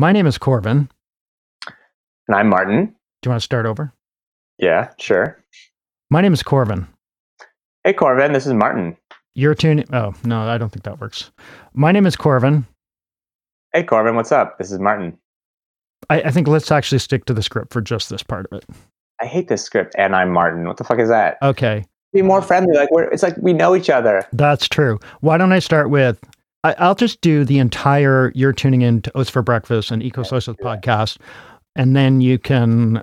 My name is Corvin. And I'm Martin. Do you want to start over? Yeah, sure. My name is Corvin. Hey, Corvin, this is Martin. You're tuning. Oh, no, I don't think that works. My name is Corvin. Hey, Corvin, what's up? This is Martin. I, I think let's actually stick to the script for just this part of it. I hate this script, and I'm Martin. What the fuck is that? Okay. Be more friendly. Like we're. It's like we know each other. That's true. Why don't I start with? I, I'll just do the entire. You're tuning in to Oats for Breakfast and Eco Socialist podcast, and then you can,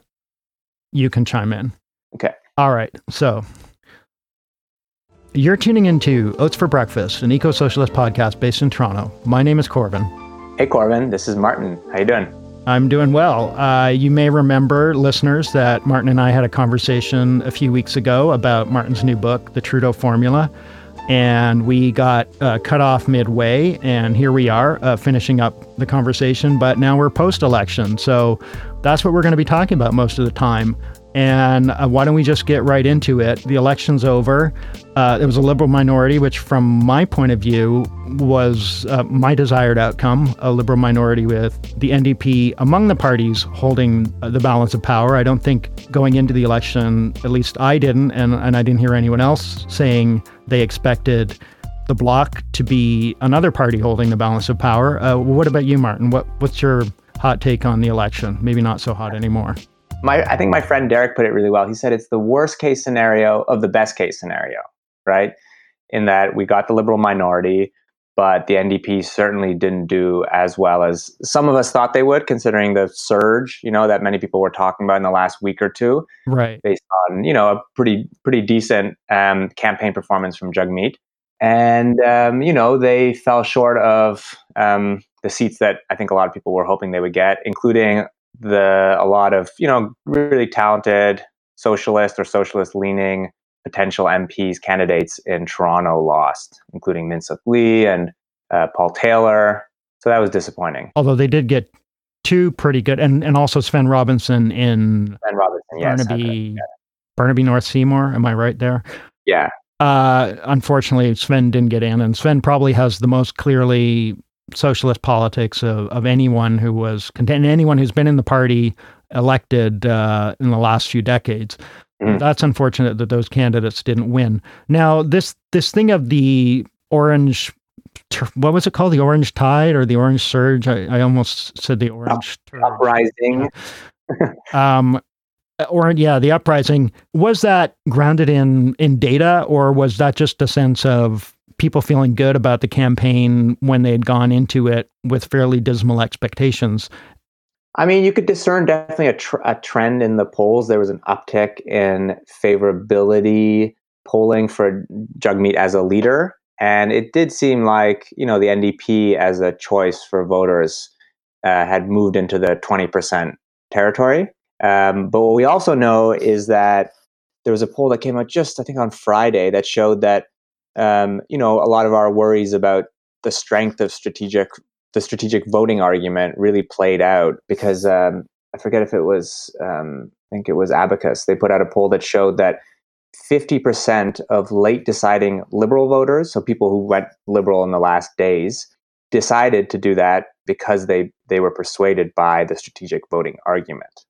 you can chime in. Okay. All right. So you're tuning into Oats for Breakfast, an eco socialist podcast based in Toronto. My name is Corvin. Hey, Corvin. this is Martin. How you doing? I'm doing well. Uh, you may remember, listeners, that Martin and I had a conversation a few weeks ago about Martin's new book, The Trudeau Formula. And we got uh, cut off midway, and here we are uh, finishing up the conversation. But now we're post election. So that's what we're going to be talking about most of the time. And uh, why don't we just get right into it? The election's over. Uh, it was a liberal minority, which, from my point of view, was uh, my desired outcome a liberal minority with the NDP among the parties holding uh, the balance of power. I don't think going into the election, at least I didn't, and, and I didn't hear anyone else saying they expected the bloc to be another party holding the balance of power. Uh, what about you, Martin? What, what's your hot take on the election? Maybe not so hot anymore my I think my friend Derek put it really well. He said it's the worst case scenario of the best case scenario, right? In that we got the liberal minority, but the NDP certainly didn't do as well as some of us thought they would, considering the surge, you know, that many people were talking about in the last week or two, right? Based on you know a pretty pretty decent um, campaign performance from Jagmeet, and um, you know they fell short of um, the seats that I think a lot of people were hoping they would get, including the a lot of you know really talented socialist or socialist leaning potential MPs candidates in Toronto lost, including Min Sook Lee and uh, Paul Taylor. So that was disappointing. Although they did get two pretty good, and and also Svend Robinson in Svend Robinson, yes, Burnaby, yeah. Burnaby North Seymour. Am I right there? Yeah. Uh, unfortunately, Svend didn't get in, and Svend probably has the most clearly socialist politics of, of anyone who was content, anyone who's been in the party elected uh, in the last few decades. Mm. That's unfortunate that those candidates didn't win. Now, this this thing of the orange, what was it called? The orange tide or the orange surge? I, I almost said the orange Up, uprising. um, or yeah, the uprising was that grounded in in data, or was that just a sense of people feeling good about the campaign when they had gone into it with fairly dismal expectations. I mean, you could discern definitely a, tr- a trend in the polls. There was an uptick in favorability polling for Jagmeet as a leader. And it did seem like, you know, the NDP as a choice for voters uh, had moved into the 20% territory. Um, but what we also know is that there was a poll that came out just, I think, on Friday that showed that um, you know, a lot of our worries about the strength of strategic the strategic voting argument really played out because um, I forget if it was um, I think it was Abacus. They put out a poll that showed that 50% of late deciding liberal voters, so people who went liberal in the last days, decided to do that because they they were persuaded by the strategic voting argument.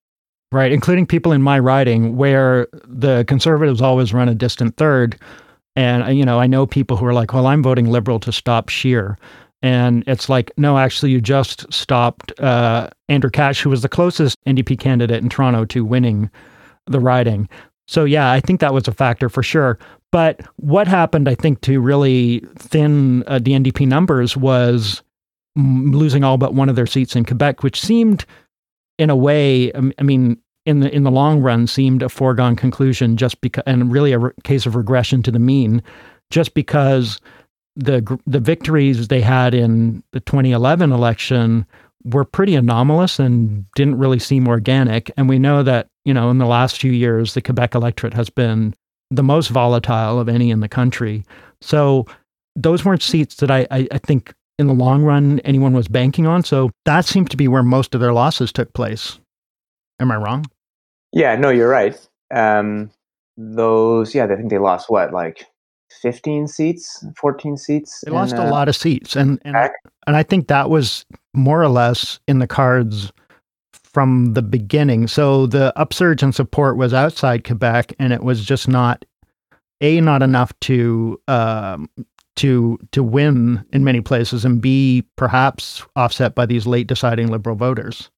Right, including people in my riding where the conservatives always run a distant third and, uh, you know, I know people who are like, well, I'm voting liberal to stop Scheer. And it's like, no, actually, you just stopped uh, Andrew Cash, who was the closest NDP candidate in Toronto to winning the riding. So, yeah, I think that was a factor for sure. But what happened, I think, to really thin uh, the NDP numbers was losing all but one of their seats in Quebec, which seemed, in a way, um, I mean, in the in the long run seemed a foregone conclusion just because and really a re- case of regression to the mean just because the the victories they had in the 2011 election were pretty anomalous and didn't really seem organic. And we know that you know in the last few years the Quebec electorate has been the most volatile of any in the country. So those weren't seats that I, I, I think in the long run anyone was banking on. So that seemed to be where most of their losses took place. Am I wrong yeah, no, you're right. Um, those, yeah, I think they lost what, like 15 seats, 14 seats. They lost uh, a lot of seats, and and, and I think that was more or less in the cards from the beginning. So the upsurge in support was outside Quebec, and it was just not a not enough to um, to to win in many places, and b perhaps offset by these late deciding liberal voters.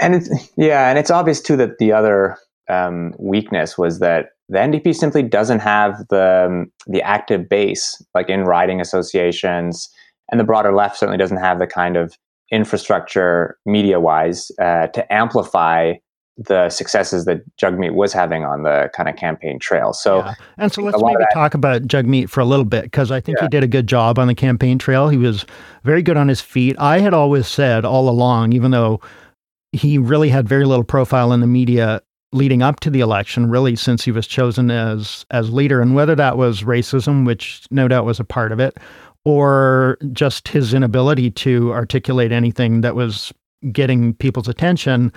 And it's yeah, and it's obvious too that the other um, weakness was that the NDP simply doesn't have the um, the active base, like in riding associations, and the broader left certainly doesn't have the kind of infrastructure media wise uh, to amplify the successes that Jagmeet was having on the kind of campaign trail. So, yeah. and so let's maybe that, talk about Jagmeet for a little bit because I think yeah. he did a good job on the campaign trail. He was very good on his feet. I had always said all along, even though he really had very little profile in the media leading up to the election, really since he was chosen as as leader, and whether that was racism, which no doubt was a part of it, or just his inability to articulate anything that was getting people's attention.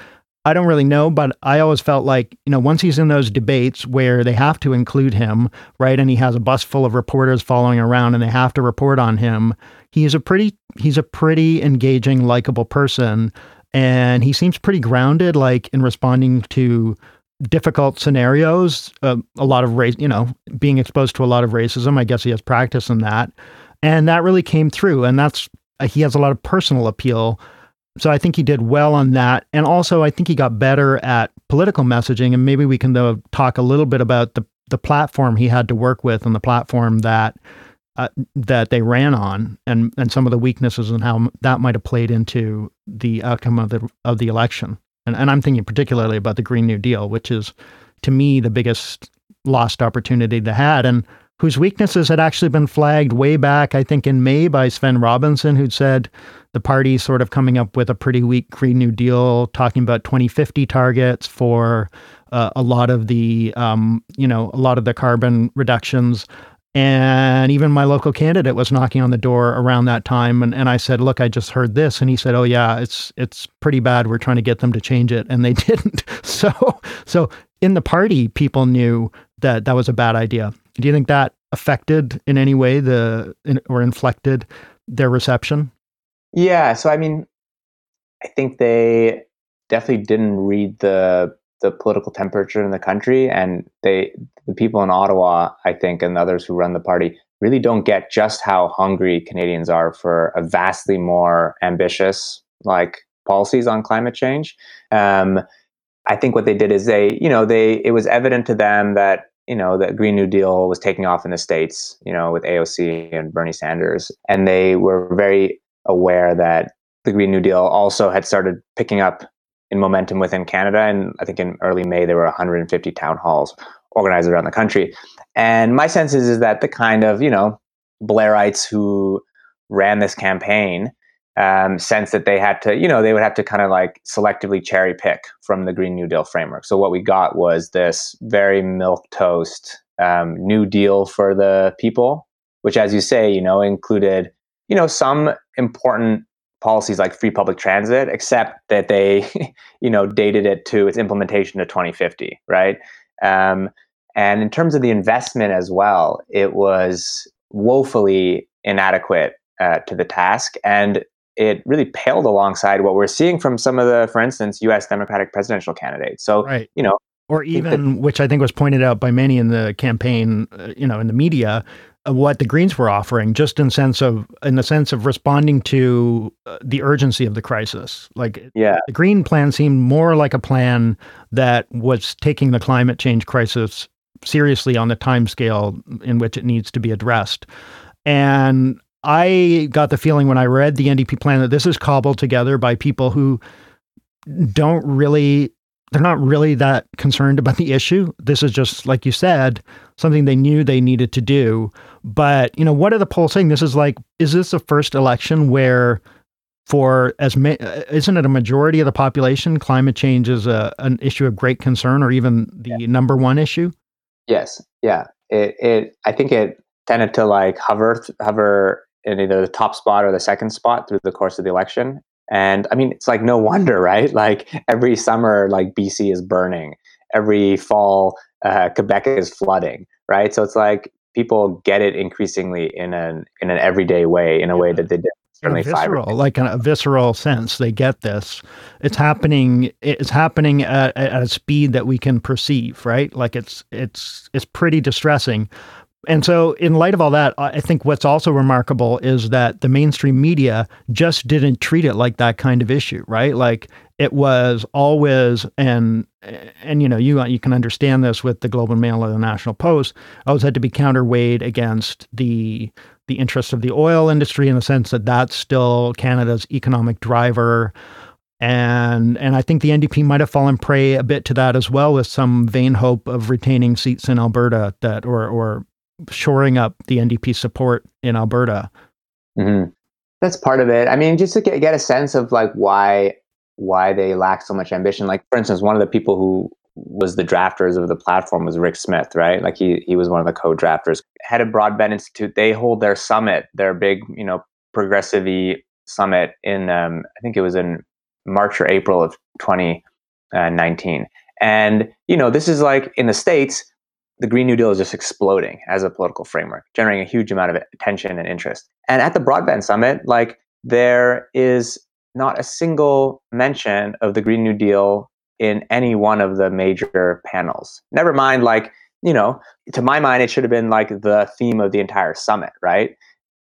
I don't really know, but I always felt like, you know, once he's in those debates where they have to include him, right? And he has a bus full of reporters following around and they have to report on him, he's a pretty he's a pretty engaging, likable person. And he seems pretty grounded, like in responding to difficult scenarios, uh, a lot of race, you know, being exposed to a lot of racism. I guess he has practice in that and that really came through. And that's uh, he has a lot of personal appeal. So I think he did well on that. And also, I think he got better at political messaging. And maybe we can though, talk a little bit about the the platform he had to work with and the platform that uh, that they ran on, and and some of the weaknesses and how that might have played into the outcome of the of the election. And and I'm thinking particularly about the Green New Deal, which is to me the biggest lost opportunity they had. And whose weaknesses had actually been flagged way back, I think, in May by Svend Robinson, who'd said the party sort of coming up with a pretty weak Green New Deal, talking about 2050 targets for uh, a lot of the, um, you know, a lot of the carbon reductions. And even my local candidate was knocking on the door around that time, and, and I said, "Look, I just heard this," and he said, "Oh yeah, it's it's pretty bad. We're trying to get them to change it, and they didn't." So so in the party, people knew that that was a bad idea. Do you think that affected in any way the or inflected their reception? Yeah, so I mean, I think they definitely didn't read the the political temperature in the country, and they the people in Ottawa, I think, and others who run the party really don't get just how hungry Canadians are for a vastly more ambitious like policies on climate change. Um, I think what they did is they, you know, they it was evident to them that you know, that Green New Deal was taking off in the States, you know, with AOC and Bernie Sanders. And they were very aware that the Green New Deal also had started picking up in momentum within Canada. And I think in early May, there were 150 town halls organized around the country. And my sense is, is that the kind of, you know, Blairites who ran this campaign um, sense that they had to, you know, they would have to kind of like selectively cherry pick from the Green New Deal framework. So what we got was this very milk toast um, New Deal for the people, which, as you say, you know, included, you know, some important policies like free public transit, except that they, you know, dated it to its implementation to 2050, right? Um, and in terms of the investment as well, it was woefully inadequate uh, to the task. And it really paled alongside what we're seeing from some of the, for instance, U.S. Democratic presidential candidates. So, right. you know, or even which I think was pointed out by many in the campaign, uh, you know, in the media, what the Greens were offering, just in sense of in the sense of responding to uh, the urgency of the crisis. Like, yeah, the Green plan seemed more like a plan that was taking the climate change crisis seriously on the time scale in which it needs to be addressed. And I got the feeling when I read the NDP plan that this is cobbled together by people who don't really they're not really that concerned about the issue. This is just like you said, something they knew they needed to do. But, you know, what are the polls saying? This is like is this the first election where for as ma- uh, isn't it a majority of the population climate change is a, an issue of great concern or even the yeah. number one issue? Yes. Yeah. It it I think it tended to like hover hover in either the top spot or the second spot through the course of the election. And I mean, it's like no wonder, right? Like every summer, like BC is burning. Every fall, uh, Quebec is flooding, right? So it's like people get it increasingly in an in an everyday way, in a way that they did certainly visceral, like in a visceral sense. They get this. It's happening. It's happening at, at a speed that we can perceive, right? Like it's it's it's pretty distressing. And so, in light of all that, I think what's also remarkable is that the mainstream media just didn't treat it like that kind of issue, right? Like it was always, and and you know, you you can understand this with the Globe and Mail or the National Post, always had to be counterweighed against the the interests of the oil industry in the sense that that's still Canada's economic driver. And and I think the NDP might have fallen prey a bit to that as well, with some vain hope of retaining seats in Alberta that or or shoring up the NDP support in Alberta. Mm-hmm. That's part of it. I mean, just to get, get a sense of like why why they lack so much ambition. Like, for instance, one of the people who was the drafters of the platform was Rick Smith, right? Like he he was one of the co-drafters. Head of Broadbent Institute, they hold their summit, their big, you know, progressive summit in um, I think it was in March or April of 2019. And you know, this is like in the states, the Green New Deal is just exploding as a political framework, generating a huge amount of attention and interest. And at the Broadbent Summit, like there is not a single mention of the Green New Deal in any one of the major panels. Never mind, like, you know, to my mind, it should have been like the theme of the entire summit, right?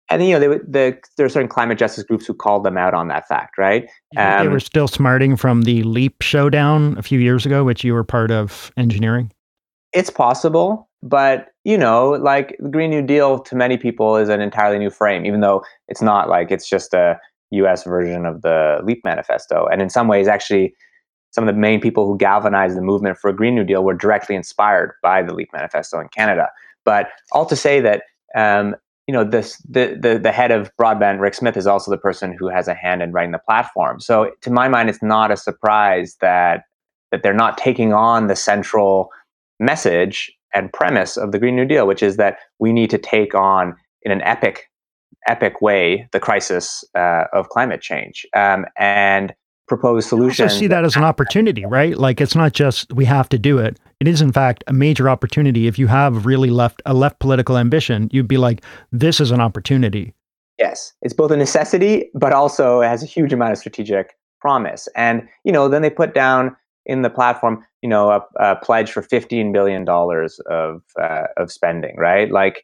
And you know, they, the, there are certain climate justice groups who called them out on that fact, right? Um, they were still smarting from the LEAP showdown a few years ago, which you were part of engineering. It's possible, but you know, like the Green New Deal to many people is an entirely new frame, even though it's not like it's just a US version of the LEAP manifesto. And in some ways, actually, some of the main people who galvanized the movement for a Green New Deal were directly inspired by the LEAP manifesto in Canada. But all to say that, um, you know, this the, the the head of Broadbent Rick Smith, is also the person who has a hand in writing the platform. So to my mind, it's not a surprise that that they're not taking on the central message and premise of the Green New Deal, which is that we need to take on in an epic epic way the crisis uh, of climate change um, and propose solutions. I see that as an opportunity, right? Like it's not just we have to do it. It is in fact a major opportunity. If you have really left a left political ambition, you'd be like, this is an opportunity. Yes, it's both a necessity, but also has a huge amount of strategic promise. And you know, then they put down in the platform, you know, a, a pledge for fifteen billion dollars of uh, of spending, right? Like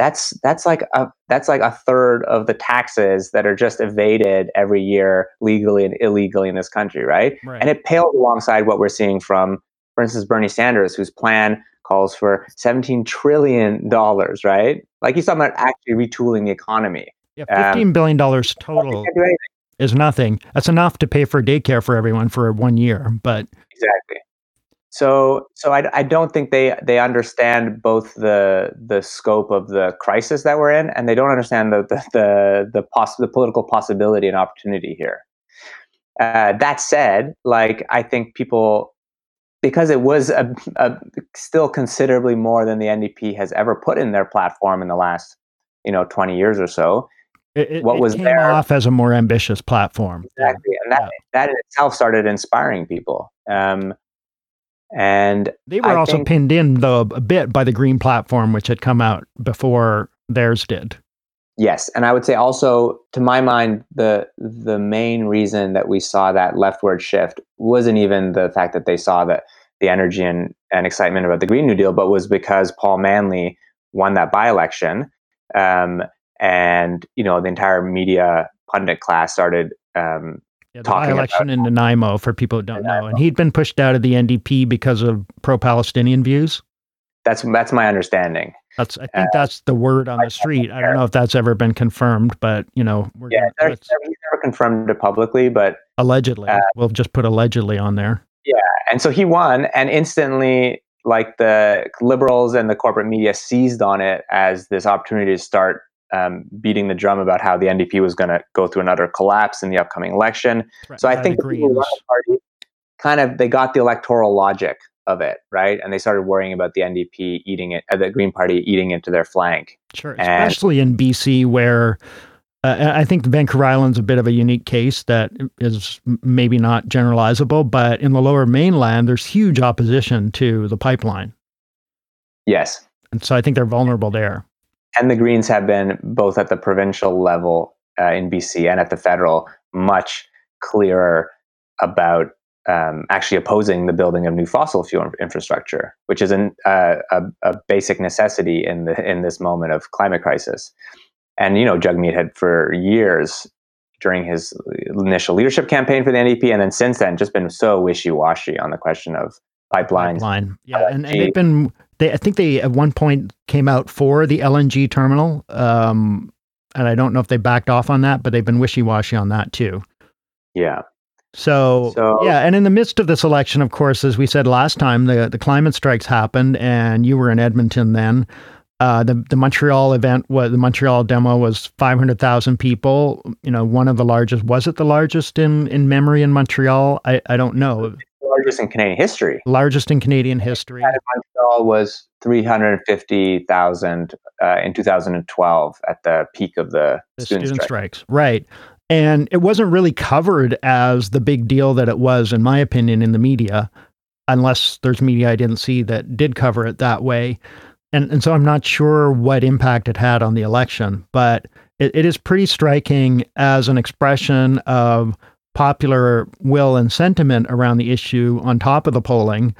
that's that's like a that's like a third of the taxes that are just evaded every year legally and illegally in this country, right? right? And it pales alongside what we're seeing from, for instance, Bernie Sanders, whose plan calls for 17 trillion dollars, right? Like he's talking about actually retooling the economy. Yeah, um, fifteen billion dollars total is nothing. That's enough to pay for daycare for everyone for one year, but exactly. So, so I, I don't think they they understand both the the scope of the crisis that we're in, and they don't understand the the the the, poss- the political possibility and opportunity here. Uh, that said, like I think people, because it was a, a, still considerably more than the NDP has ever put in their platform in the last, you know, twenty years or so. It, it, what it was came there off as a more ambitious platform. Exactly, and that yeah. that in itself started inspiring people. Um, and they were I also think, pinned in though a bit by the green platform, which had come out before theirs did. Yes, and I would say also, to my mind, the the main reason that we saw that leftward shift wasn't even the fact that they saw that the energy and, and excitement about the Green New Deal, but was because Paul Manly won that by election, um, and you know the entire media pundit class started um, yeah, the by-election in Nanaimo, for people who don't Nanaimo. know, and he'd been pushed out of the NDP because of pro-Palestinian views. That's that's my understanding. That's I think uh, that's the word on the street. I don't know if that's ever been confirmed, but you know, yeah, gonna, he's never confirmed it publicly, but allegedly, uh, we'll just put allegedly on there. Yeah, and so he won, and instantly, like the liberals and the corporate media seized on it as this opportunity to start um, beating the drum about how the NDP was going to go through another collapse in the upcoming election. Right. So I think the party kind of they got the electoral logic of it, right? And they started worrying about the NDP eating it, uh, the Green Party eating into their flank. Sure, especially in BC where. Uh, I think Vancouver Island's a bit of a unique case that is maybe not generalizable, but in the lower mainland, there's huge opposition to the pipeline. Yes. And so I think they're vulnerable there and the Greens have been both at the provincial level uh, in BC and at the federal much clearer about um, actually opposing the building of new fossil fuel infrastructure, which is an, uh, a, a, basic necessity in the in this moment of climate crisis. And you know, Jagmeet had for years during his initial leadership campaign for the NDP, and then since then, just been so wishy washy on the question of pipelines. Pipeline, yeah, and, and, they've been. They, I think they at one point came out for the LNG terminal, um, and I don't know if they backed off on that, but they've been wishy washy on that too. Yeah. So, so, yeah, and in the midst of this election, of course, as we said last time, the the climate strikes happened, and you were in Edmonton then. Uh, the the Montreal event was the Montreal demo was five hundred thousand people. You know, one of the largest. Was it the largest in in memory in Montreal? I I don't know. Largest in Canadian history. Largest in Canadian history. Montreal was three hundred fifty thousand uh, in two thousand and twelve at the peak of the, the student, student strike. strikes. Right. And it wasn't really covered as the big deal that it was, in my opinion, in the media, unless there's media I didn't see that did cover it that way. And, and so I'm not sure what impact it had on the election, but it, it is pretty striking as an expression of popular will and sentiment around the issue on top of the polling.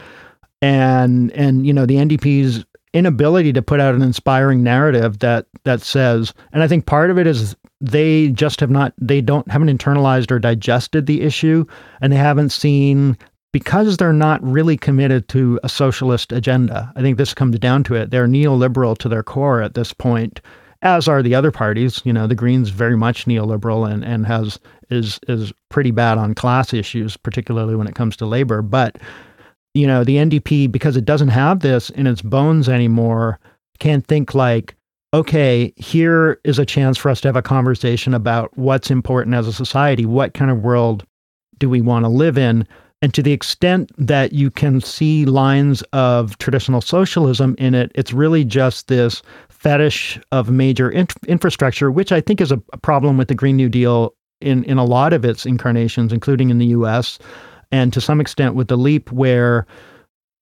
And and you know the NDP's inability to put out an inspiring narrative that that says and I think part of it is they just have not they don't haven't internalized or digested the issue and they haven't seen because they're not really committed to a socialist agenda. I think this comes down to it. They're neoliberal to their core at this point, as are the other parties. You know, the Greens very much neoliberal and, and has is is pretty bad on class issues, particularly when it comes to labor. But you know, the NDP, because it doesn't have this in its bones anymore, can't think like, okay, here is a chance for us to have a conversation about what's important as a society. What kind of world do we want to live in? And to the extent that you can see lines of traditional socialism in it, it's really just this fetish of major in- infrastructure, which I think is a, problem with the Green New Deal in, in a lot of its incarnations, including in the US, and to some extent with the LEAP, where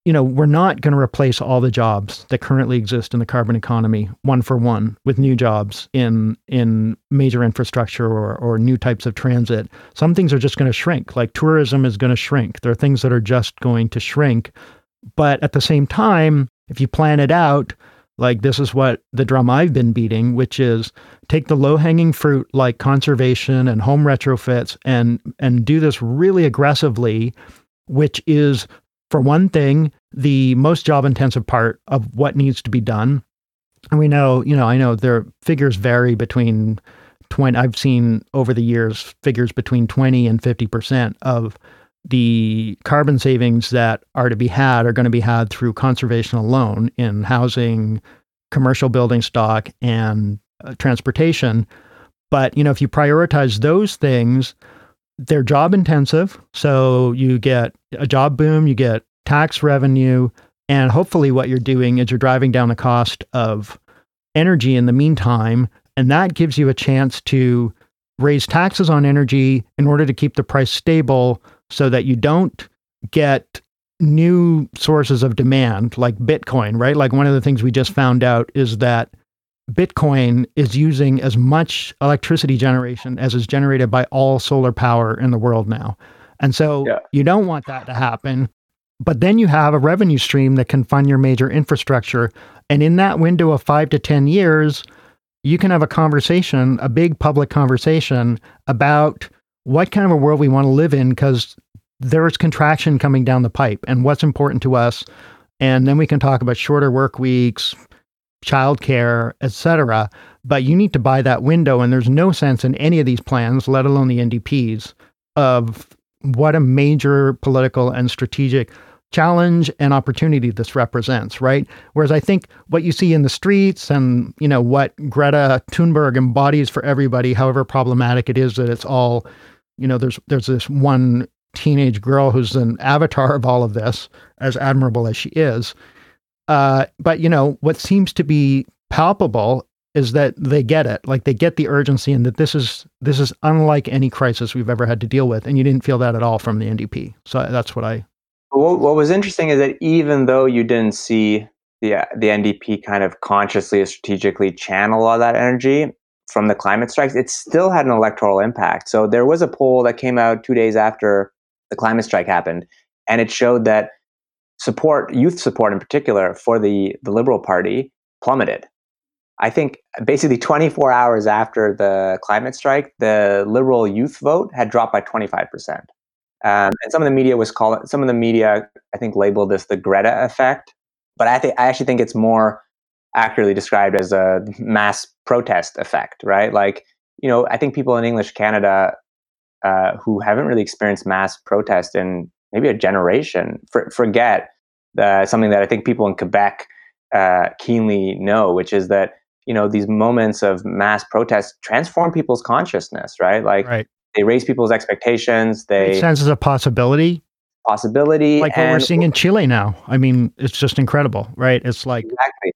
you know, we're not going to replace all the jobs that currently exist in the carbon economy one for one with new jobs in in major infrastructure or, or new types of transit. Some things are just going to shrink. Like tourism is going to shrink. There are things that are just going to shrink. But at the same time, if you plan it out, like this is what the drum I've been beating, which is take the low-hanging fruit like conservation and home retrofits and and do this really aggressively, which is for one thing, the most job intensive part of what needs to be done. And we know, you know, I know their figures vary between 20, I've seen over the years figures between 20 and 50% of the carbon savings that are to be had are going to be had through conservation alone in housing, commercial building stock, and uh, transportation. But, you know, if you prioritize those things, they're job intensive. So you get a job boom, you get tax revenue, and hopefully what you're doing is you're driving down the cost of energy in the meantime. And that gives you a chance to raise taxes on energy in order to keep the price stable so that you don't get new sources of demand like Bitcoin, right? Like one of the things we just found out is that Bitcoin is using as much electricity generation as is generated by all solar power in the world now. And so yeah. you don't want that to happen. But then you have a revenue stream that can fund your major infrastructure. And in that window of five to 10 years, you can have a conversation, a big public conversation about what kind of a world we want to live in because there is contraction coming down the pipe and what's important to us. And then we can talk about shorter work weeks, childcare, etc. But you need to buy that window, and there's no sense in any of these plans, let alone the NDPs, of what a major political and strategic challenge and opportunity this represents, right? Whereas I think what you see in the streets and you know what Greta Thunberg embodies for everybody, however problematic it is that it's all, you know, there's there's this one teenage girl who's an avatar of all of this, as admirable as she is. Uh, but you know what seems to be palpable is that they get it. Like they get the urgency and that this is this is unlike any crisis we've ever had to deal with. And you didn't feel that at all from the ndp so that's what i what, what was interesting is that even though you didn't see the the ndp kind of consciously or strategically channel all that energy from the climate strikes, it still had an electoral impact. So there was a poll that came out two days after the climate strike happened, and it showed that support, youth support in particular, for the, the Liberal Party plummeted. I think basically 24 hours after the climate strike, the Liberal youth vote had dropped by 25%. Um, and some of the media was calling some of the media I think labeled this the Greta effect, but I think I actually think it's more accurately described as a mass protest effect, right? Like you know I think people in English Canada uh, who haven't really experienced mass protest in maybe a generation for, forget uh, something that I think people in Quebec uh, keenly know, which is that you know these moments of mass protest transform people's consciousness, right? Like right. They raise people's expectations. They it senses a possibility. Possibility, like what we're seeing in Chile now. I mean, it's just incredible, right? It's like exactly.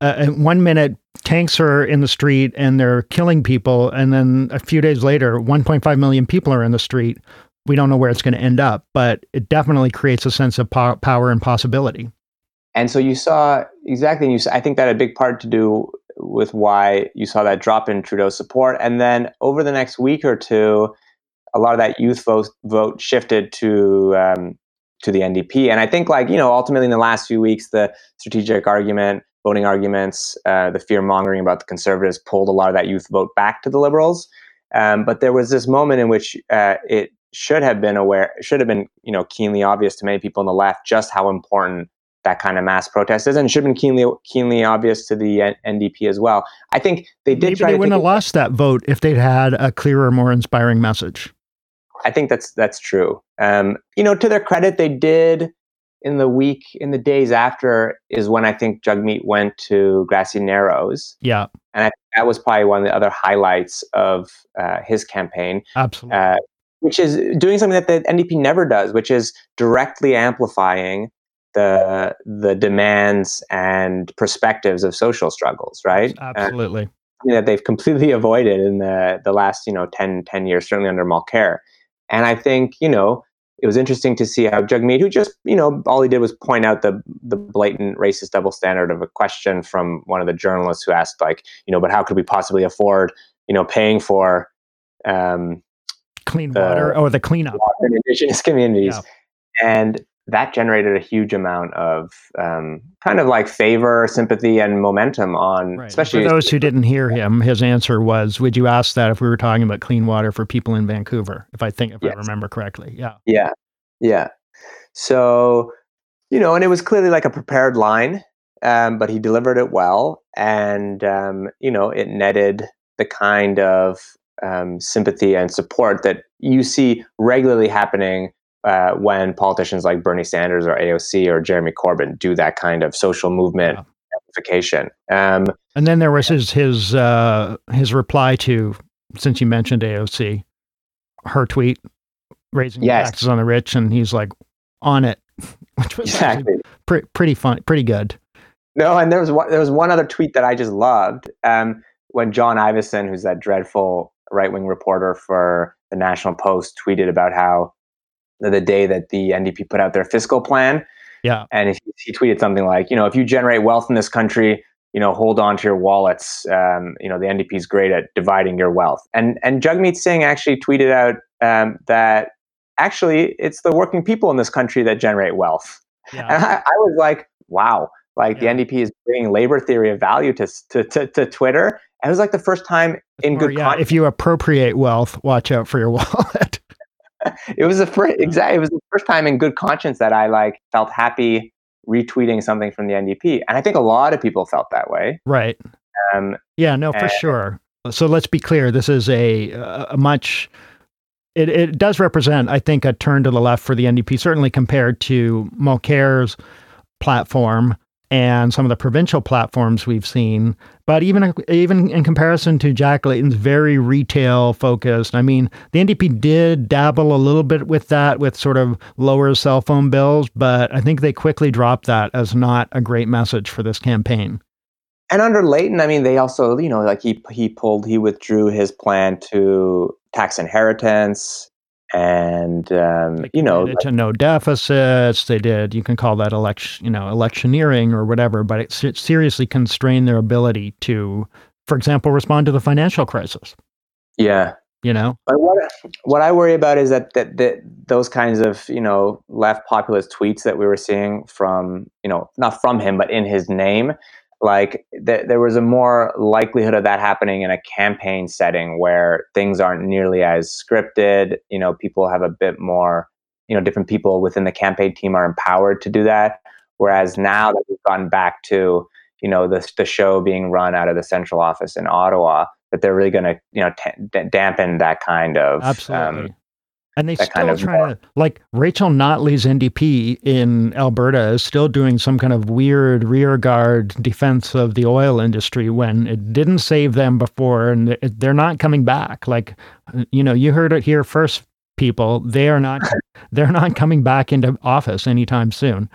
Uh, one minute tanks are in the street and they're killing people, and then a few days later, 1.5 million people are in the street. We don't know where it's going to end up, but it definitely creates a sense of po- power and possibility. And so you saw exactly. You, I think that had a big part to do with why you saw that drop in Trudeau support. And then over the next week or two, a lot of that youth vote, vote shifted to um, to the NDP. And I think, like you know, ultimately in the last few weeks, the strategic argument, voting arguments, uh, the fear mongering about the Conservatives pulled a lot of that youth vote back to the Liberals. Um, but there was this moment in which uh, it should have been aware, should have been you know keenly obvious to many people on the left just how important that kind of mass protest is, and should have been keenly keenly obvious to the NDP as well. I think they did. Maybe they wouldn't have lost that vote if they'd had a clearer, more inspiring message. I think that's that's true. Um, you know, to their credit, they did in the week, in the days after, is when I think Jagmeet went to Grassy Narrows. Yeah, and I, that was probably one of the other highlights of uh, his campaign. Absolutely. Uh, which is doing something that the NDP never does, which is directly amplifying the the demands and perspectives of social struggles, right? Absolutely. Uh, that they've completely avoided in the the last you know 10, 10 years, certainly under Mulcair. And I think you know it was interesting to see how Jagmeet, who just you know all he did was point out the the blatant racist double standard of a question from one of the journalists who asked like you know but how could we possibly afford you know paying for um, clean water or the cleanup in indigenous communities. Yeah. And that generated a huge amount of um, kind of like favor, sympathy, and momentum on, right. especially for those who didn't hear him. His answer was, "Would you ask that if we were talking about clean water for people in Vancouver?" If I think, if yes. I remember correctly, yeah, yeah, yeah. So, you know, and it was clearly like a prepared line, um, but he delivered it well, and um, you know, it netted the kind of um, sympathy and support that you see regularly happening uh, when politicians like Bernie Sanders or AOC or Jeremy Corbyn do that kind of social movement yeah. amplification. Um, and then there was his his uh, his reply to since you mentioned AOC, her tweet raising yes. taxes on the rich, and he's like on it, which was exactly. pre- pretty fun, pretty good. No, and there was one, there was one other tweet that I just loved um, when John Ivison, who's that dreadful right wing reporter for the National Post, tweeted about how the day that the NDP put out their fiscal plan. Yeah. And he, he, tweeted something like, you know, if you generate wealth in this country, you know, hold on to your wallets. Um, you know, the NDP is great at dividing your wealth. And and Jagmeet Singh actually tweeted out um, that actually it's the working people in this country that generate wealth. Yeah. And I, I was like, wow, like yeah. the NDP is bringing labor theory of value to to, to, to Twitter. And it was like the first time in or, good. Yeah, if you appropriate wealth, watch out for your wallet it was the first exactly it was the first time in good conscience that I like felt happy retweeting something from the NDP, and I think a lot of people felt that way. Right. Um, yeah. No, for and, sure. So let's be clear. This is a a much. It, it does represent, I think, a turn to the left for the NDP, certainly compared to Mulcair's platform and some of the provincial platforms we've seen. But even even in comparison to Jack Layton's very retail focused, I mean, the NDP did dabble a little bit with that, with sort of lower cell phone bills, but I think they quickly dropped that as not a great message for this campaign. And under Layton, I mean, they also, you know, like he he pulled, he withdrew his plan to tax inheritance and um, you know like, to no deficits they did you can call that election you know electioneering or whatever but it, it seriously constrained their ability to for example, respond to the financial crisis. Yeah. You know, but what what I worry about is that, that that those kinds of you know left populist tweets that we were seeing from you know not from him but in his name, like th- there was a more likelihood of that happening in a campaign setting where things aren't nearly as scripted. You know, people have a bit more you know different people within the campaign team are empowered to do that. Whereas now that we've gone back to you know the the show being run out of the central office in Ottawa, that they're really going to you know t- dampen that kind of um, absolutely. Um, and they still kind of trying to like Rachel Notley's NDP in Alberta is still doing some kind of weird rearguard defense of the oil industry when it didn't save them before, and they're not coming back. Like, you know, you heard it here first, people. They are not. they're not coming back into office anytime soon,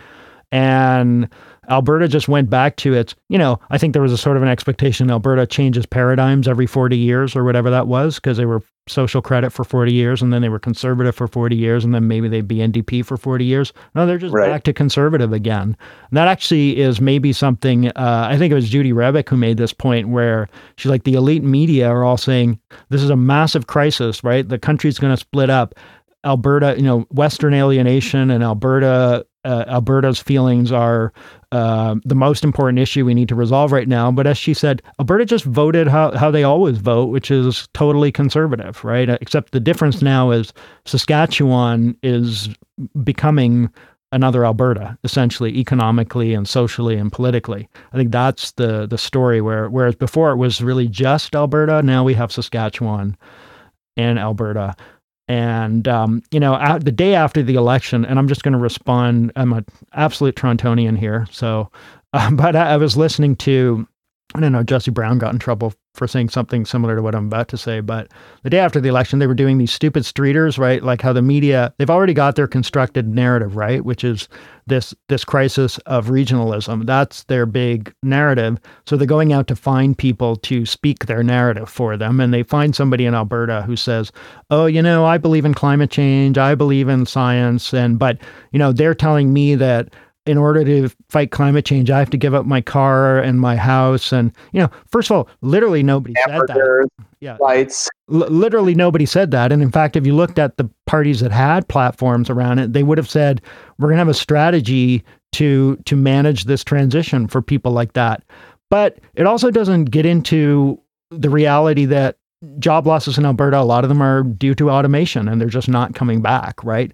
and Alberta just went back to its, you know, I think there was a sort of an expectation Alberta changes paradigms every 40 years or whatever that was because they were social credit for 40 years and then they were conservative for 40 years and then maybe they'd be NDP for 40 years. No, they're just right. back to conservative again. And that actually is maybe something, uh, I think it was Judy Rebick who made this point where she's like, the elite media are all saying this is a massive crisis, right? The country's going to split up. Alberta, you know, Western alienation and Alberta, uh, Alberta's feelings are uh, the most important issue we need to resolve right now. But as she said, Alberta just voted how, how they always vote, which is totally conservative, right? Except the difference now is Saskatchewan is becoming another Alberta, essentially economically and socially and politically. I think that's the the story where whereas before it was really just Alberta, now we have Saskatchewan and Alberta. And um, you know, the day after the election, and I'm just going to respond. I'm an absolute Torontonian here, so. Uh, but I, I was listening to I don't know, Jesse Brown got in trouble for saying something similar to what I'm about to say, but the day after the election, they were doing these stupid streeters, right? Like how the media, they've already got their constructed narrative, right? Which is this this crisis of regionalism. That's their big narrative. So they're going out to find people to speak their narrative for them. And they find somebody in Alberta who says, Oh, you know, I believe in climate change, I believe in science. And but, you know, they're telling me that in order to fight climate change, I have to give up my car and my house. And, you know, first of all, literally nobody said that. Yeah. Lights. L- literally nobody said that. And in fact, if you looked at the parties that had platforms around it, they would have said, we're going to have a strategy to to manage this transition for people like that. But it also doesn't get into the reality that job losses in Alberta, a lot of them are due to automation and they're just not coming back, right?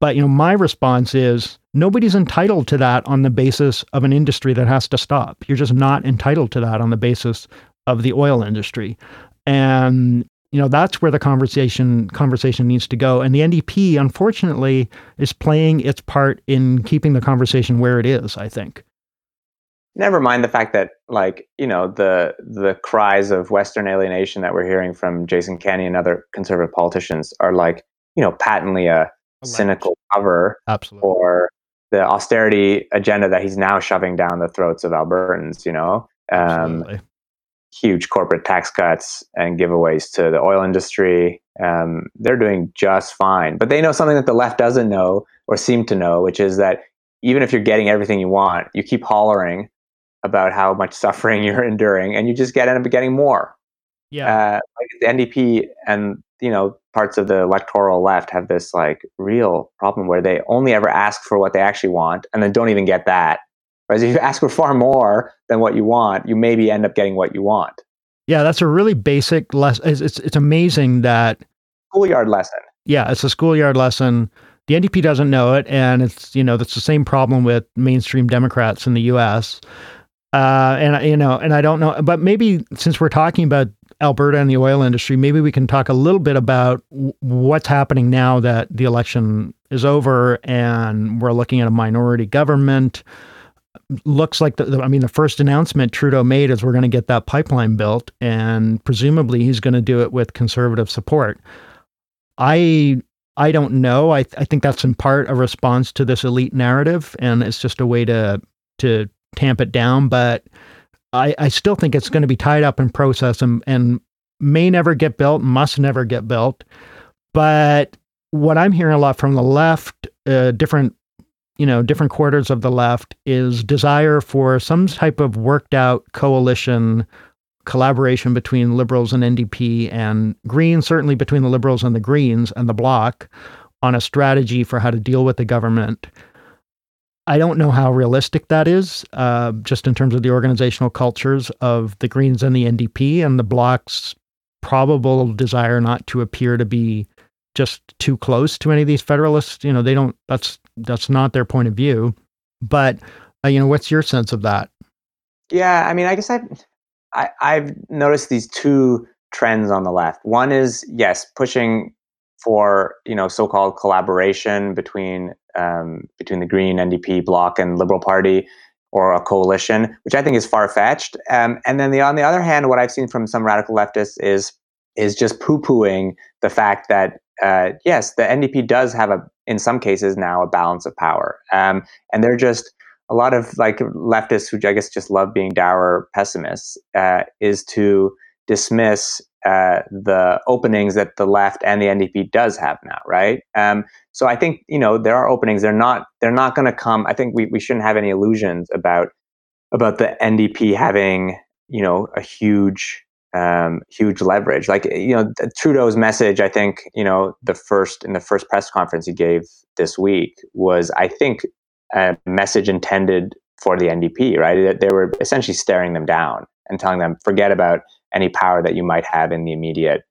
But you know, my response is nobody's entitled to that on the basis of an industry that has to stop. You're just not entitled to that on the basis of the oil industry. And you know, that's where the conversation conversation needs to go. And the NDP, unfortunately, is playing its part in keeping the conversation where it is, I think. Never mind the fact that like, you know, the the cries of Western alienation that we're hearing from Jason Kenney and other conservative politicians are like, you know, patently a cynical cover Absolutely. for the austerity agenda that he's now shoving down the throats of Albertans, you know, um, huge corporate tax cuts and giveaways to the oil industry. Um, they're doing just fine, but they know something that the left doesn't know or seem to know, which is that even if you're getting everything you want, you keep hollering about how much suffering you're enduring, and you just get end up getting more. Yeah, uh, like the NDP and you know parts of the electoral left have this like real problem where they only ever ask for what they actually want and then don't even get that. Whereas if you ask for far more than what you want, you maybe end up getting what you want. Yeah, that's a really basic lesson. It's, it's, it's amazing that schoolyard lesson. Yeah, it's a schoolyard lesson. The NDP doesn't know it, and it's you know that's the same problem with mainstream Democrats in the U.S. Uh, and you know, and I don't know, but maybe since we're talking about Alberta and the oil industry, maybe we can talk a little bit about what's happening now that the election is over and we're looking at a minority government. Looks like the, the I mean, the first announcement Trudeau made is we're going to get that pipeline built, and presumably he's going to do it with conservative support. I I don't know. I I think that's in part a response to this elite narrative, and it's just a way to to tamp it down. But I, I still think it's going to be tied up in process and, and may never get built, must never get built. But what I'm hearing a lot from the left, uh, different, you know, different quarters of the left, is desire for some type of worked out coalition collaboration between liberals and NDP and Greens, certainly between the liberals and the Greens and the bloc, on a strategy for how to deal with the government. I don't know how realistic that is, uh, just in terms of the organizational cultures of the Greens and the NDP and the bloc's probable desire not to appear to be just too close to any of these federalists. You know, they don't. That's that's not their point of view. But uh, you know, what's your sense of that? Yeah, I mean, I guess I've I, have i have noticed these two trends on the left. One is yes, pushing for you know so-called collaboration between um, between the Green NDP bloc and Liberal Party or a coalition, which I think is far-fetched. Um, and then the on the other hand, what I've seen from some radical leftists is is just poo-pooing the fact that uh, yes, the NDP does have a in some cases now a balance of power, um, and they're just a lot of like leftists who I guess just love being dour pessimists uh, is to dismiss uh, the openings that the left and the NDP does have now, right? Um, so I think you know there are openings. They're not they're not going to come. I think we, we shouldn't have any illusions about about the NDP having you know a huge um, huge leverage. Like you know Trudeau's message. I think you know the first in the first press conference he gave this week was I think a message intended for the NDP, right? They were essentially staring them down and telling them, forget about any power that you might have in the immediate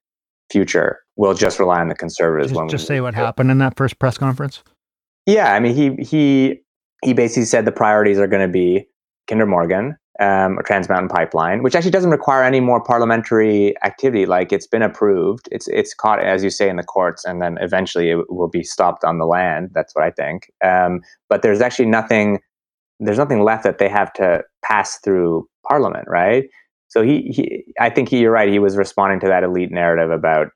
future. We'll just rely on the conservatives. Just, just say what happened in that first press conference. Yeah, I mean, he he he basically said the priorities are going to be Kinder Morgan, um, or Trans Mountain Pipeline, which actually doesn't require any more parliamentary activity. Like it's been approved, it's it's caught as you say in the courts, and then eventually it will be stopped on the land. That's what I think. Um, but there's actually nothing. There's nothing left that they have to pass through Parliament, right? So he, he I think he, you're right. He was responding to that elite narrative about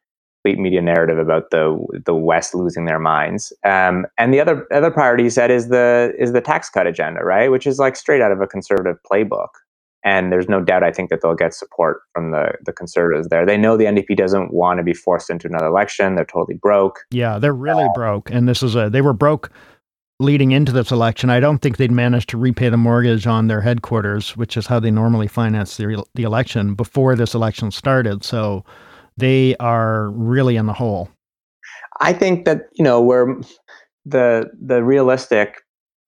elite media narrative about the the West losing their minds. Um, and the other other priority he said is the is the tax cut agenda, right? Which is like straight out of a conservative playbook. And there's no doubt I think that they'll get support from the the conservatives there. They know the NDP doesn't want to be forced into another election. They're totally broke. Yeah, they're really uh, broke. And this is a they were broke leading into this election, I don't think they'd managed to repay the mortgage on their headquarters, which is how they normally finance the, the election before this election started. So they are really in the hole. I think that you know where the the realistic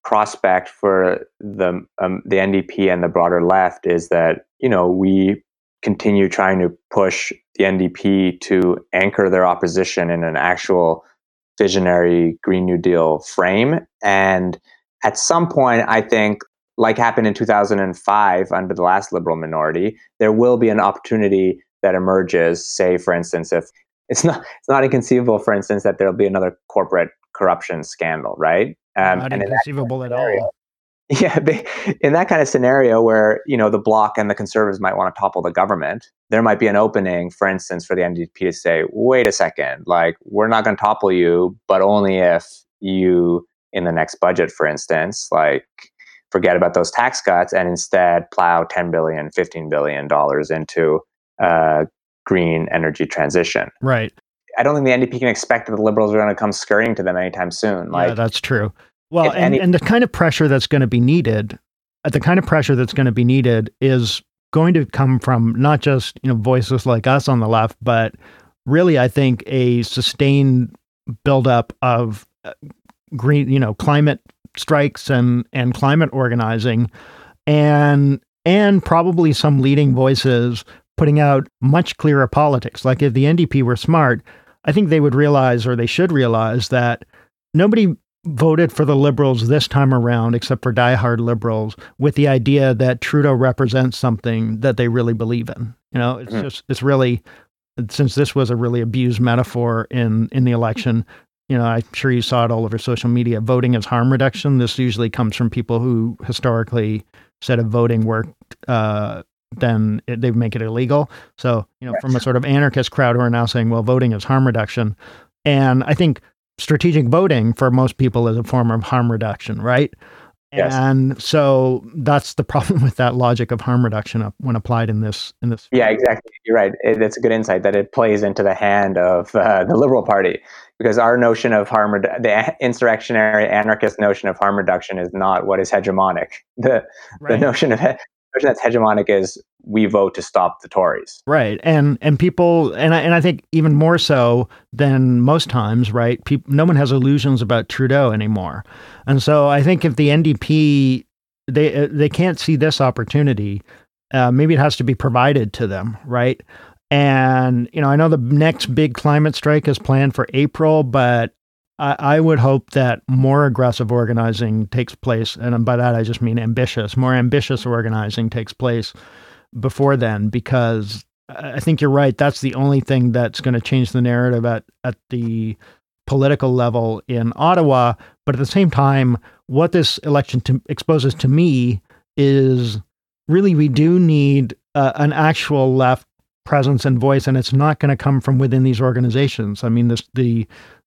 prospect for the um, the NDP and the broader left is that you know we continue trying to push the NDP to anchor their opposition in an actual visionary Green New Deal frame. And at some point, I think, like happened in 2005 under the last liberal minority, there will be an opportunity that emerges. Say, for instance, if it's not it's not inconceivable, for instance, that there'll be another corporate corruption scandal, right? Um, not inconceivable at all. Yeah, in that kind of scenario where you know the bloc and the conservatives might want to topple the government, there might be an opening, for instance, for the NDP to say, "Wait a second, like we're not going to topple you, but only if you, in the next budget, for instance, like forget about those tax cuts and instead plow 10 billion, 15 billion dollars into uh, green energy transition." Right. I don't think the NDP can expect that the Liberals are going to come scurrying to them anytime soon. Like, yeah, that's true. Well, and, any- and the kind of pressure that's going to be needed, the kind of pressure that's going to be needed is going to come from not just you know voices like us on the left, but really, I think a sustained buildup of uh, green, you know, climate strikes and and climate organizing, and and probably some leading voices putting out much clearer politics. Like if the NDP were smart, I think they would realize, or they should realize, that nobody voted for the liberals this time around, except for diehard liberals, with the idea that Trudeau represents something that they really believe in. You know, it's mm-hmm. just it's really since this was a really abused metaphor in in the election. You know, I'm sure you saw it all over social media. Voting is harm reduction. This usually comes from people who historically said if voting worked, uh, then it, they make it illegal. So, you know, from a sort of anarchist crowd who are now saying, well, voting is harm reduction. And I think strategic voting for most people is a form of harm reduction, right? Yes. And so that's the problem with that logic of harm reduction when applied in this in this. Yeah, exactly. You're right. It, it's a good insight that it plays into the hand of uh, the Liberal Party because our notion of harm, redu- the insurrectionary anarchist notion of harm reduction is not what is hegemonic. The right. the notion of that's hegemonic is we vote to stop the Tories. Right. And and people and I, and I think even more so than most times, right? People, no one has illusions about Trudeau anymore. And so I think if the NDP they uh, they can't see this opportunity, uh, maybe it has to be provided to them, right? And you know, I know the next big climate strike is planned for April, but I, I would hope that more aggressive organizing takes place, and by that I just mean ambitious. More ambitious organizing takes place before then, because I think you're right. That's the only thing that's going to change the narrative at at the political level in Ottawa. But at the same time, what this election to, exposes to me is really we do need uh, an actual left presence and voice, and it's not going to come from within these organizations. I mean, this the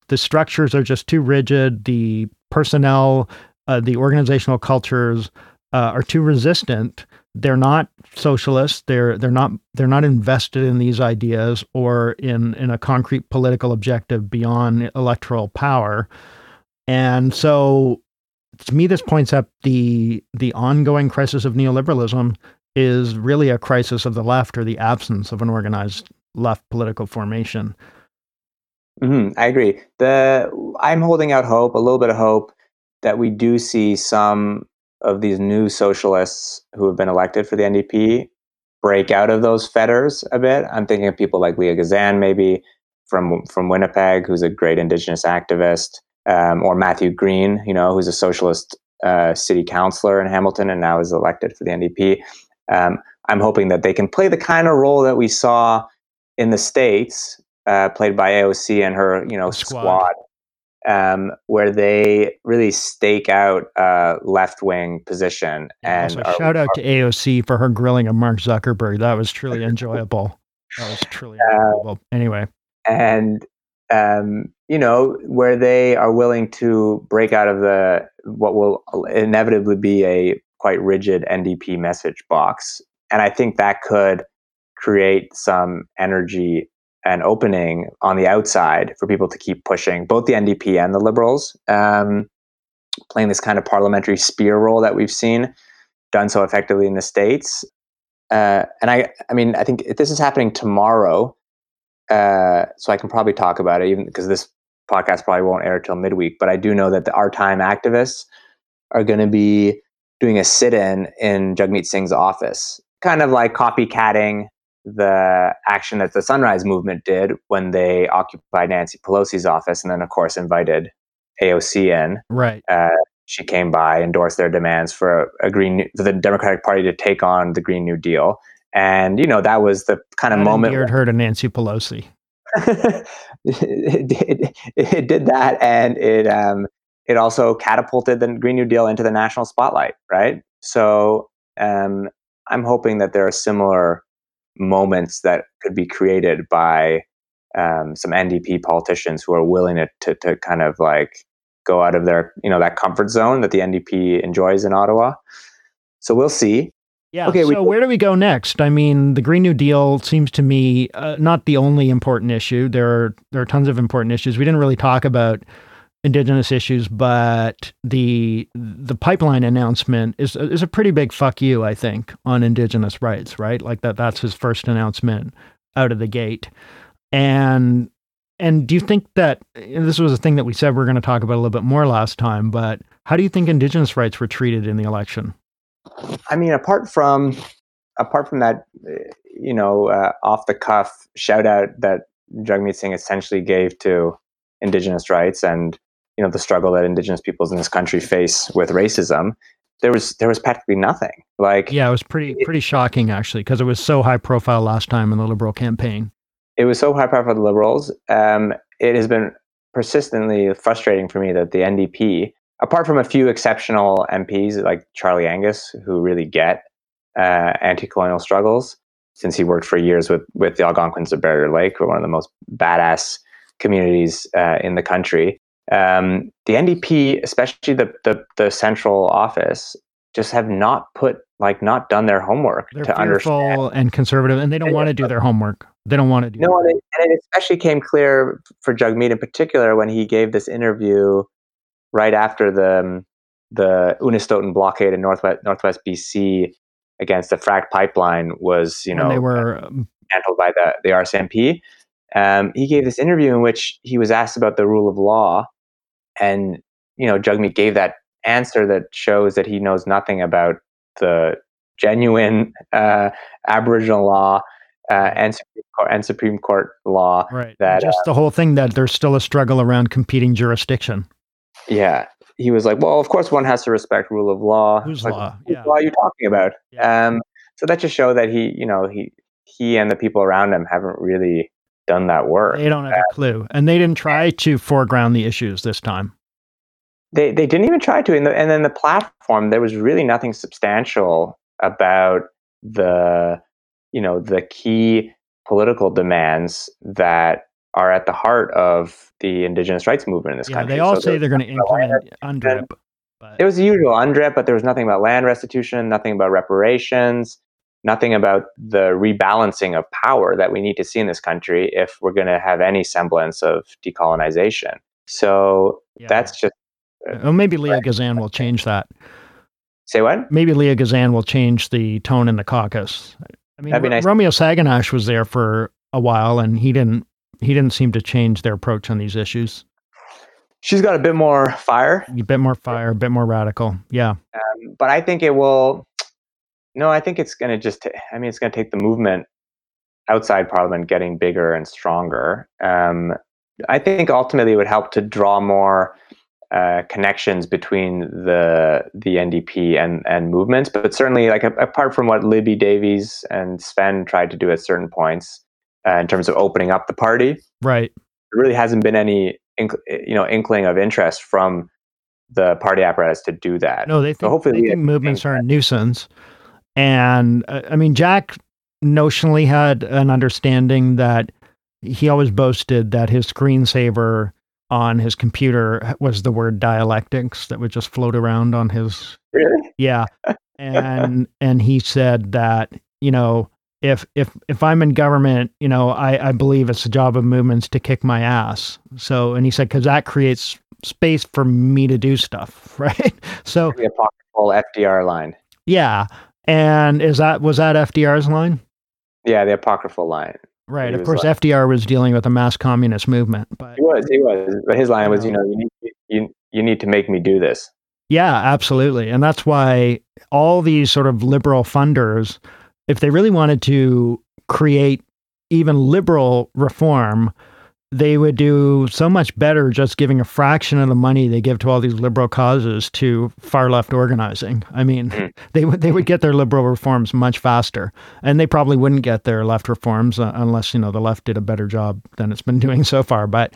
the structures are just too rigid. The personnel, uh, the organizational cultures uh, are too resistant. They're not socialists. They're they're not they're not invested in these ideas or in in a concrete political objective beyond electoral power. And so, to me, this points up the the ongoing crisis of neoliberalism is really a crisis of the left or the absence of an organized left political formation. Mm-hmm, I agree. The I'm holding out hope, a little bit of hope, that we do see some of these new socialists who have been elected for the NDP break out of those fetters a bit. I'm thinking of people like Leah Gazan, maybe from from Winnipeg, who's a great Indigenous activist, um, or Matthew Green, you know, who's a socialist uh, city councilor in Hamilton and now is elected for the NDP. Um, I'm hoping that they can play the kind of role that we saw in the states uh, played by AOC and her, you know, squad, squad um, where they really stake out a left wing position. And also, are, shout out are, to AOC for her grilling of Mark Zuckerberg. That was truly enjoyable. That was truly uh, enjoyable. Anyway, and um, you know, where they are willing to break out of the what will inevitably be a quite rigid NDP message box, and I think that could create some energy an opening on the outside for people to keep pushing both the NDP and the Liberals, um, playing this kind of parliamentary spear role that we've seen done so effectively in the states. Uh, and I, I mean, I think if this is happening tomorrow, uh, so I can probably talk about it, even because this podcast probably won't air till midweek. But I do know that the Our Time activists are going to be doing a sit-in in Jagmeet Singh's office, kind of like copycatting the action that the Sunrise Movement did when they occupied Nancy Pelosi's office, and then of course invited AOC in. Right. Uh, she came by, endorsed their demands for a green for the Democratic Party to take on the Green New Deal, and you know that was the kind of that moment. Endeared her to Nancy Pelosi. it, did, it did that, and it um, it also catapulted the Green New Deal into the national spotlight. Right. So um, I'm hoping that there are similar moments that could be created by um, some NDP politicians who are willing to, to, to kind of like go out of their you know that comfort zone that the NDP enjoys in Ottawa. So we'll see. Yeah. Okay. So we, where do we go next? I mean, the Green New Deal seems to me uh, not the only important issue. There are there are tons of important issues. We didn't really talk about indigenous issues, but the the pipeline announcement is is a pretty big fuck you, I think, on indigenous rights, right? Like that that's his first announcement out of the gate. And and do you think that this was a thing that we said we are going to talk about a little bit more last time, but how do you think indigenous rights were treated in the election? I mean, apart from apart from that, you know, uh, off the cuff shout out that Jagmeet Singh essentially gave to indigenous rights and you know the struggle that indigenous peoples in this country face with racism there was there was practically nothing. Like yeah it was pretty pretty shocking actually because it was so high profile last time in the liberal campaign. It was so high profile for the liberals. Um, it has been persistently frustrating for me that the ndp apart from a few exceptional mps like charlie angus who really get uh, anti-colonial struggles since he worked for years with with the algonquins of barrier lake one of the most badass communities uh, in the country um, the NDP, especially the, the, the central office, just have not put like not done their homework They're to understand and conservative, and they don't want to do their homework. They don't want to do. No, and it, and it especially came clear for Jagmeet in particular when he gave this interview right after the the Unistoten blockade in northwest northwest BC against the frack pipeline was, you know, when they were handled by the, the RCMP. Um, he gave this interview in which he was asked about the rule of law, and you know, Jagmeet gave that answer that shows that he knows nothing about the genuine uh, Aboriginal law uh, and Supreme Court, and Supreme Court law. right. That just uh, the whole thing that there's still a struggle around competing jurisdiction. yeah, he was like, well, of course, one has to respect rule of law. Whose Like, law? Whose Yeah. law are you talking about? Yeah. Um, so that just showed that he, you know, he he and the people around him haven't really done that work. They don't have a clue, and they didn't try to foreground the issues this time. they they didn't even try to. And, the, and then the platform there was really nothing substantial about the you know the key political demands that are at the heart of the indigenous rights movement in this Yeah, country. they all So say they're going to implement UNDRIP, but it was the usual UNDRIP, but there was nothing about land restitution nothing about reparations nothing about the rebalancing of power that we need to see in this country if we're going to have any semblance of decolonization so yeah. that's just Well, maybe Leah Gazan will change that. say what Maybe Leah Gazan will change the tone in the caucus. I mean, That'd be Ro- nice. Romeo Saganash was there for a while, and he didn't. He didn't seem to change their approach on these issues. she's got a bit more fire A bit more fire, a bit more radical. Yeah, um, but I think it will. No, I think it's going to just. I mean, it's going to take the movement outside Parliament getting bigger and stronger. Um, I think ultimately it would help to draw more uh, connections between the the NDP and and movements. But certainly, like a- apart from what Libby Davies and Svend tried to do at certain points uh, in terms of opening up the party, right. there really hasn't been any inc- you know inkling of interest from the party apparatus to do that. No, they think, hopefully they think movements are a nuisance. And uh, I mean, Jack notionally had an understanding that he always boasted that his screensaver on his computer was the word dialectics that would just float around on his Really? yeah and and he said that you know if if if i'm in government you know i i believe it's the job of movements to kick my ass so and he said because that creates space for me to do stuff right so The apocryphal FDR line. yeah and is that was that fdr's line Yeah, the apocryphal line. right He of course like- fdr was dealing with a mass communist movement but He was, he was. But his line was, you know, uh, you need you you need to make me do this. Yeah, absolutely. And that's why all these sort of liberal funders, if they really wanted to create even liberal reform, they would do so much better just giving a fraction of the money they give to all these liberal causes to far left organizing. I mean, Mm. they would they would get their liberal reforms much faster, and they probably wouldn't get their left reforms uh, unless you know the left did a better job than it's been doing so far. But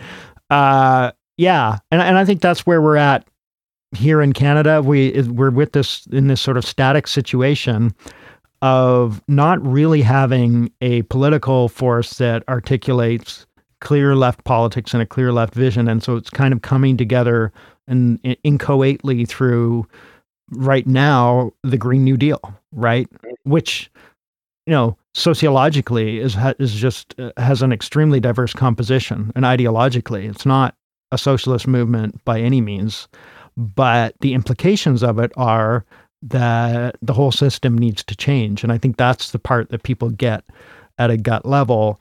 uh, yeah, and and I think that's where we're at here in Canada. We we're with this in this sort of static situation of not really having a political force that articulates clear left politics and a clear left vision, and so it's kind of coming together and in- inchoately through right now the Green New Deal, right? Which you know sociologically is is just uh, has an extremely diverse composition, and ideologically, it's not a socialist movement by any means, but the implications of it are that the whole system needs to change, and I think that's the part that people get at a gut level,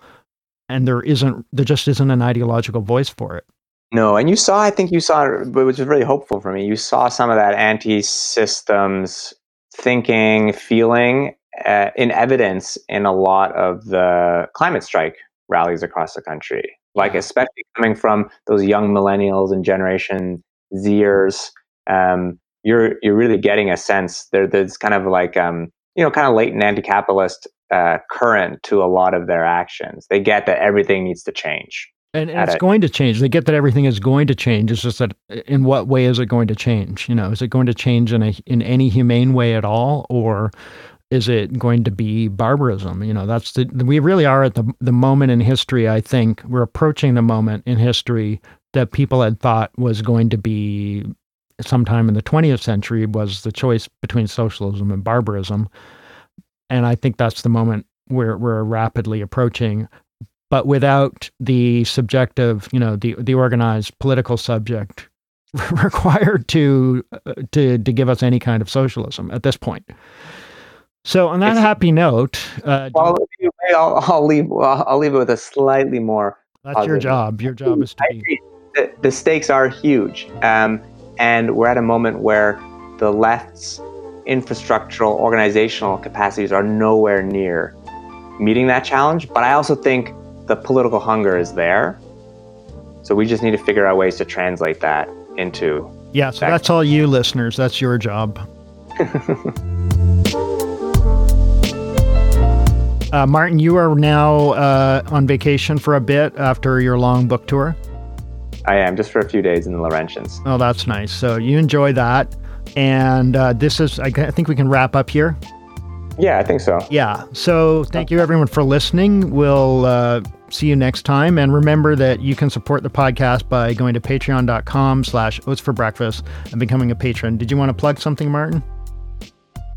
and there isn't there just isn't an ideological voice for it. No, and you saw, I think you saw, which was really hopeful for me. You saw some of that anti-systems thinking, feeling uh, in evidence in a lot of the climate strike rallies across the country. Like especially coming from those young millennials and Generation Zers, um, you're you're really getting a sense there. There's kind of like um, you know, kind of latent anti-capitalist uh, current to a lot of their actions. They get that everything needs to change. And, and it's a- going to change. They get that everything is going to change. It's just that in what way is it going to change? You know, is it going to change in a in any humane way at all, or is it going to be barbarism? You know, that's the we really are at the the moment in history. I think we're approaching the moment in history that people had thought was going to be sometime in the 20th century was the choice between socialism and barbarism, and I think that's the moment where we're rapidly approaching but without the subjective, you know, the the organized political subject required to uh, to to give us any kind of socialism at this point. So on that It's- happy note, uh, Well, if you may, I'll, I'll leave. Well, I'll leave it with a slightly more. that's your job. Your job is to be. The, the stakes are huge, um, and we're at a moment where the left's infrastructural, organizational capacities are nowhere near meeting that challenge. But I also think the political hunger is there. So we just need to figure out ways to translate that into. Yeah, so that's all you listeners. That's your job. uh, Martin, you are now uh, on vacation for a bit after your long book tour. I am just for a few days in the Laurentians. Oh, that's nice. So you enjoy that. And uh, this is, I think we can wrap up here. Yeah, I think so. Yeah. So thank you everyone for listening. We'll uh, see you next time. And remember that you can support the podcast by going to patreon.com slash oats for breakfast and becoming a patron. Did you want to plug something, Martin?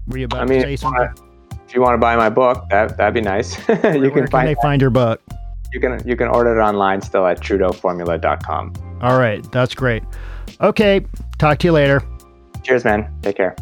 Were you about I mean, to say if you wanna- something? If you want to buy my book, that that'd be nice. you Where can can find they find your book? You can you can order it online still at trudeauformula.com. All right. That's great. Okay. Talk to you later. Cheers, man. Take care.